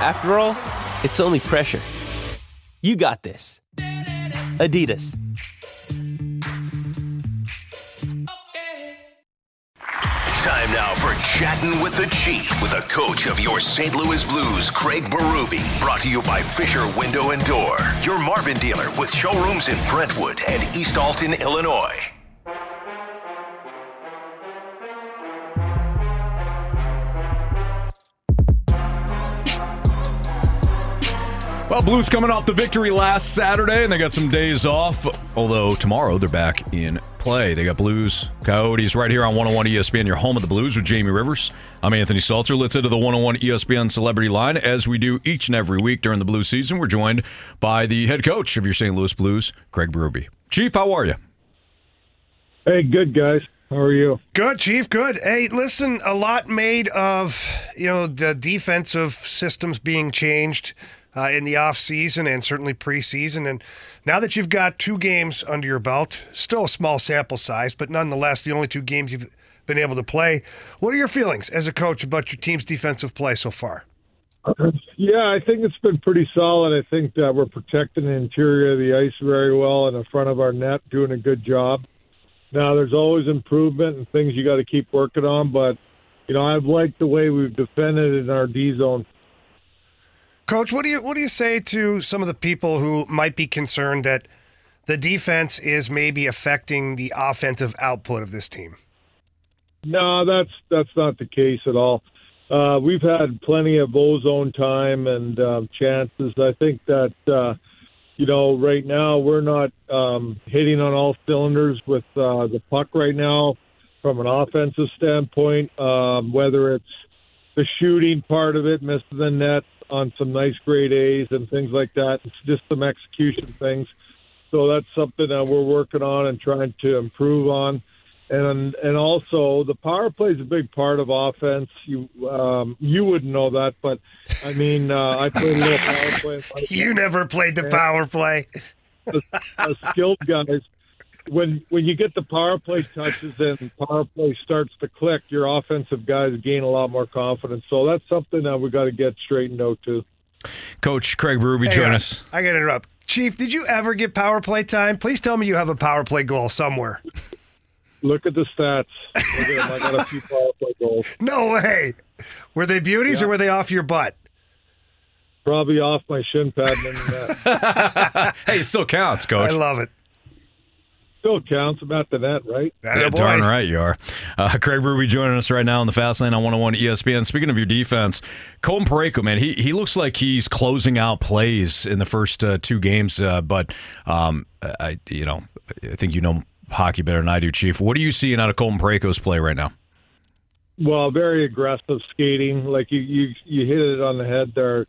After all, it's only pressure. You got this. Adidas. Time now for Chatting with the Chief with a coach of your St. Louis Blues, Craig Berube. Brought to you by Fisher Window and Door, your Marvin dealer with showrooms in Brentwood and East Alton, Illinois. Well, Blues coming off the victory last Saturday, and they got some days off. Although tomorrow they're back in play. They got Blues Coyotes right here on 101 ESPN, your home of the Blues with Jamie Rivers. I'm Anthony Stalter. Let's head to the 101 ESPN Celebrity Line. As we do each and every week during the Blues season, we're joined by the head coach of your St. Louis Blues, Craig Berube. Chief, how are you? Hey, good guys. How are you? Good, Chief. Good. Hey, listen, a lot made of you know the defensive systems being changed uh, in the off season and certainly preseason. And now that you've got two games under your belt, still a small sample size, but nonetheless the only two games you've been able to play. What are your feelings as a coach about your team's defensive play so far? Yeah, I think it's been pretty solid. I think that we're protecting the interior of the ice very well and in front of our net, doing a good job. Now, there's always improvement and things you got to keep working on, but you know, I've liked the way we've defended in our D zone Coach, what do you what do you say to some of the people who might be concerned that the defense is maybe affecting the offensive output of this team? No, that's that's not the case at all. Uh, we've had plenty of ozone time and um, chances. I think that uh, you know right now we're not um, hitting on all cylinders with uh, the puck right now from an offensive standpoint. Um, whether it's the shooting part of it, missing the net, on some nice grade A's and things like that. It's just some execution things. So that's something that we're working on and trying to improve on. And and also the power play is a big part of offense. You um, you wouldn't know that, but I mean uh, I played a little power play. you never played the power play. As, as skilled guys, when when you get the power play touches and power play starts to click, your offensive guys gain a lot more confidence. So that's something that we got to get straightened out too. Coach Craig Berube, hey, join us. I got to interrupt. Chief, did you ever get power play time? Please tell me you have a power play goal somewhere. Look at the stats. At I got a few power play goals. No way. Were they beauties yeah. or were they off your butt? Probably off my shin pad. hey, it still counts, coach. I love it still counts about the net, right? yeah, darn right you are. Uh, Craig Berube joining us right now on the Fast Lane on 101 ESPN. Speaking of your defense, Colton Parayko, man, he he looks like he's closing out plays in the first uh, two games, uh, but um, I you know I think you know hockey better than I do, Chief. What are you seeing out of Colton Parayko's play right now? Well, very aggressive skating. Like you, you, you hit it on the head there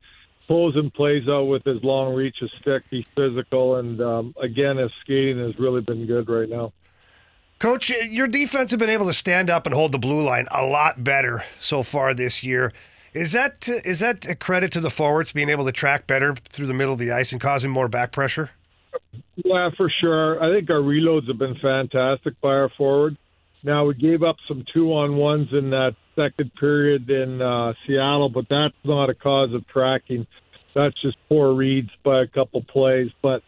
pulls and plays out with his long reach of stick. He's physical, and um, again, his skating has really been good right now. Coach, your defense have been able to stand up and hold the blue line a lot better so far this year. Is that is that a credit to the forwards being able to track better through the middle of the ice and causing more back pressure? Yeah, for sure. I think our reloads have been fantastic by our forward. Now we gave up some two on ones in that second period in uh, Seattle, but that's not a cause of tracking. That's just poor reads by a couple plays. But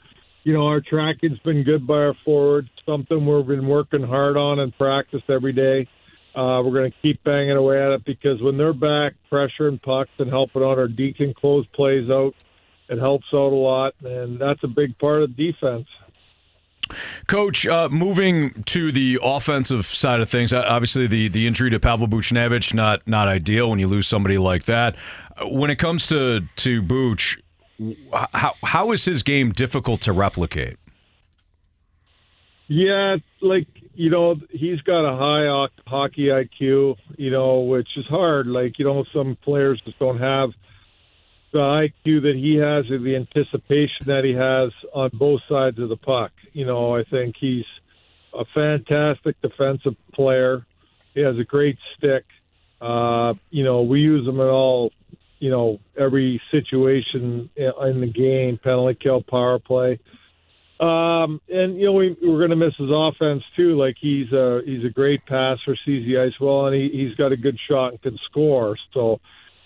you know, our tracking's been good by our forwards. Something we've been working hard on in practice every day. Uh, we're going to keep banging away at it because when they're back, pressuring pucks and helping on our deacon close plays out, it helps out a lot, and that's a big part of defense. Coach, uh, moving to the offensive side of things, obviously the, the injury to Pavel Buchnevich not not ideal when you lose somebody like that. When it comes to to Buch, how how is his game difficult to replicate? Yeah, like you know, he's got a high hockey IQ, you know, which is hard. Like you know, some players just don't have the IQ that he has and the anticipation that he has on both sides of the puck. You know, I think he's a fantastic defensive player. He has a great stick. Uh, you know, we use him in all, you know, every situation in the game, penalty kill, power play. Um, and you know we, we're going to miss his offense too. Like he's a he's a great passer, sees the ice well, and he, he's got a good shot and can score. So,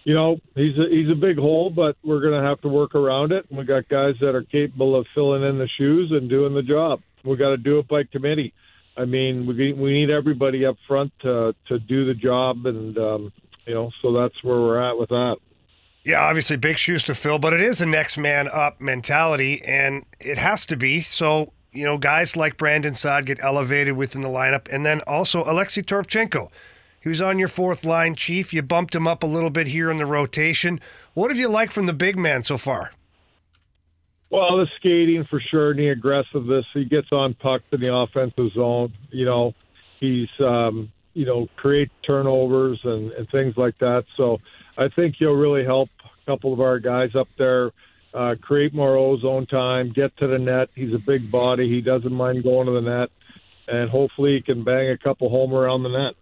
you know he's a, he's a big hole, but we're going to have to work around it. And we got guys that are capable of filling in the shoes and doing the job. We got to do it by committee. I mean, we we need everybody up front to to do the job, and um, you know, so that's where we're at with that. Yeah, obviously big shoes to fill, but it is a next man up mentality, and it has to be. So, you know, guys like Brandon Saad get elevated within the lineup, and then also Alexei Toropchenko. He was on your fourth line, Chief. You bumped him up a little bit here in the rotation. What have you liked from the big man so far? Well, the skating for sure, and the aggressiveness. He gets on puck in the offensive zone. You know, he's um, you know create turnovers and, and things like that. So I think he'll really help a couple of our guys up there uh, create more ozone time, get to the net. He's a big body. He doesn't mind going to the net, and hopefully he can bang a couple home around the net.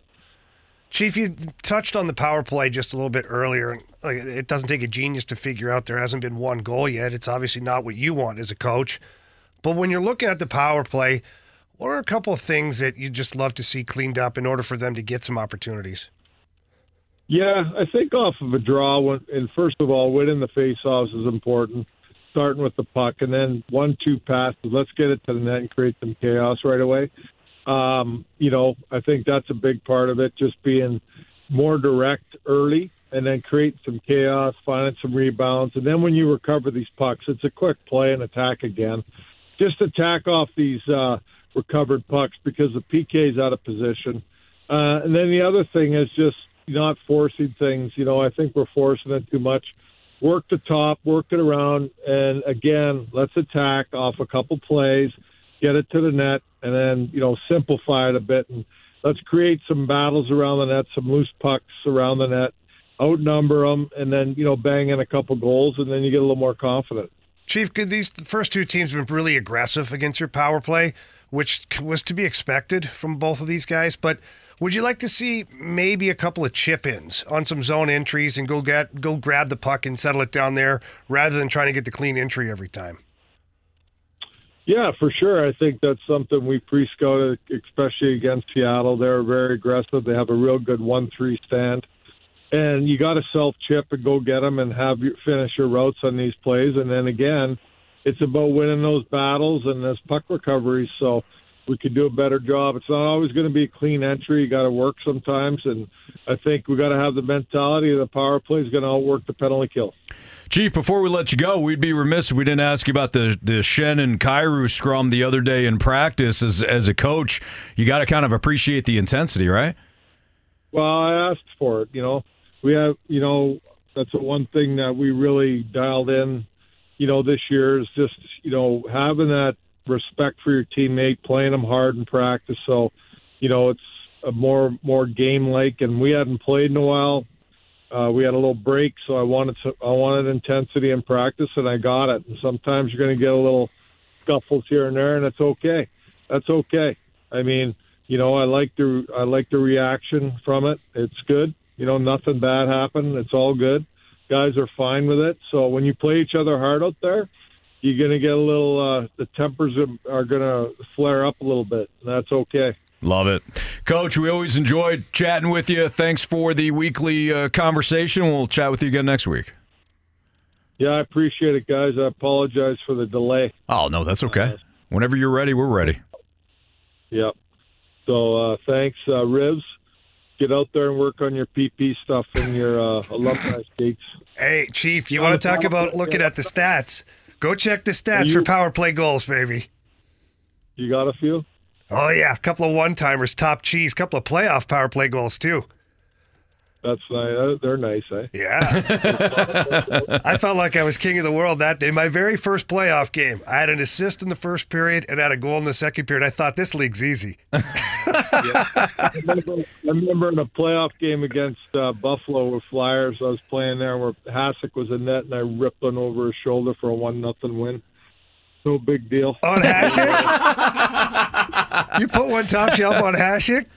Chief, you touched on the power play just a little bit earlier. Like, it doesn't take a genius to figure out there hasn't been one goal yet. It's obviously not what you want as a coach. But when you're looking at the power play, what are a couple of things that you'd just love to see cleaned up in order for them to get some opportunities? Yeah, I think off of a draw, and first of all, winning the faceoffs is important. Starting with the puck, and then one-two passes. Let's get it to the net and create some chaos right away. Um, you know, I think that's a big part of it. Just being more direct early, and then create some chaos, finding some rebounds, and then when you recover these pucks, it's a quick play and attack again. Just attack off these uh, recovered pucks because the PK is out of position. Uh, and then the other thing is just not forcing things. You know, I think we're forcing it too much. Work the top, work it around, and again, let's attack off a couple plays, get it to the net, and then you know simplify it a bit and let's create some battles around the net, some loose pucks around the net, outnumber them, and then you know bang in a couple goals, and then you get a little more confident. Chief, could these first two teams have been really aggressive against your power play, which was to be expected from both of these guys, but would you like to see maybe a couple of chip ins on some zone entries and go get go grab the puck and settle it down there rather than trying to get the clean entry every time? Yeah, for sure. I think that's something we pre-scouted, especially against Seattle. They're very aggressive. They have a real good one-three stand, and you got to self-chip and go get them and have you finish your routes on these plays. And then again, it's about winning those battles and this puck recovery. So we could do a better job. It's not always going to be a clean entry. You got to work sometimes, and I think we got to have the mentality the power play is going to outwork the penalty kill. Chief, before we let you go, we'd be remiss if we didn't ask you about the the and Kyrou scrum the other day in practice. As as a coach, you got to kind of appreciate the intensity, right? Well, I asked for it. You know, we have you know that's the one thing that we really dialed in. You know, this year is just you know having that respect for your teammate, playing them hard in practice. So, you know, it's a more more game like, and we hadn't played in a while. Uh, we had a little break, so I wanted to, I wanted intensity in practice, and I got it. And sometimes you're going to get a little scuffles here and there, and it's okay. That's okay. I mean, you know, I like the I like the reaction from it. It's good. You know, nothing bad happened. It's all good. Guys are fine with it. So when you play each other hard out there, you're going to get a little, uh, the tempers are, are going to flare up a little bit. that's okay. Love it. Coach, we always enjoyed chatting with you. Thanks for the weekly uh, conversation. We'll chat with you again next week. Yeah, I appreciate it, guys. I apologize for the delay. Oh, no, that's okay. Whenever you're ready, we're ready. Yep. So uh, thanks, uh, Rivs. Get out there and work on your PP stuff and your uh, alumni skates. Hey, Chief, you want to talk about looking at the stats? Go check the stats you, for power play goals, baby. You got a few? Oh yeah, a couple of one timers, top cheese, a couple of playoff power play goals too. That's nice. They're nice, eh? Yeah. I felt like I was king of the world that day. My very first playoff game, I had an assist in the first period and had a goal in the second period. I thought this league's easy. I, remember, I remember in a playoff game against uh, Buffalo with Flyers, I was playing there where Hasek was in net, and I ripped one over his shoulder for a one nothing win. No big deal. On Hasek? you put one top shelf on Hasek?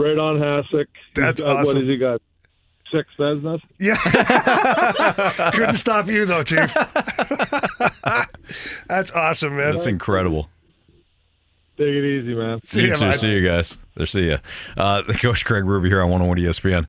Right on Hasek. That's He's got- awesome. What has he got? Six Vezinas. Yeah. Couldn't stop you though, Chief. That's awesome, man. That's incredible. Take it easy, man. See you ya, too. bud. See you guys. There. See you. Uh, Coach Craig Berube here on 101 ESPN.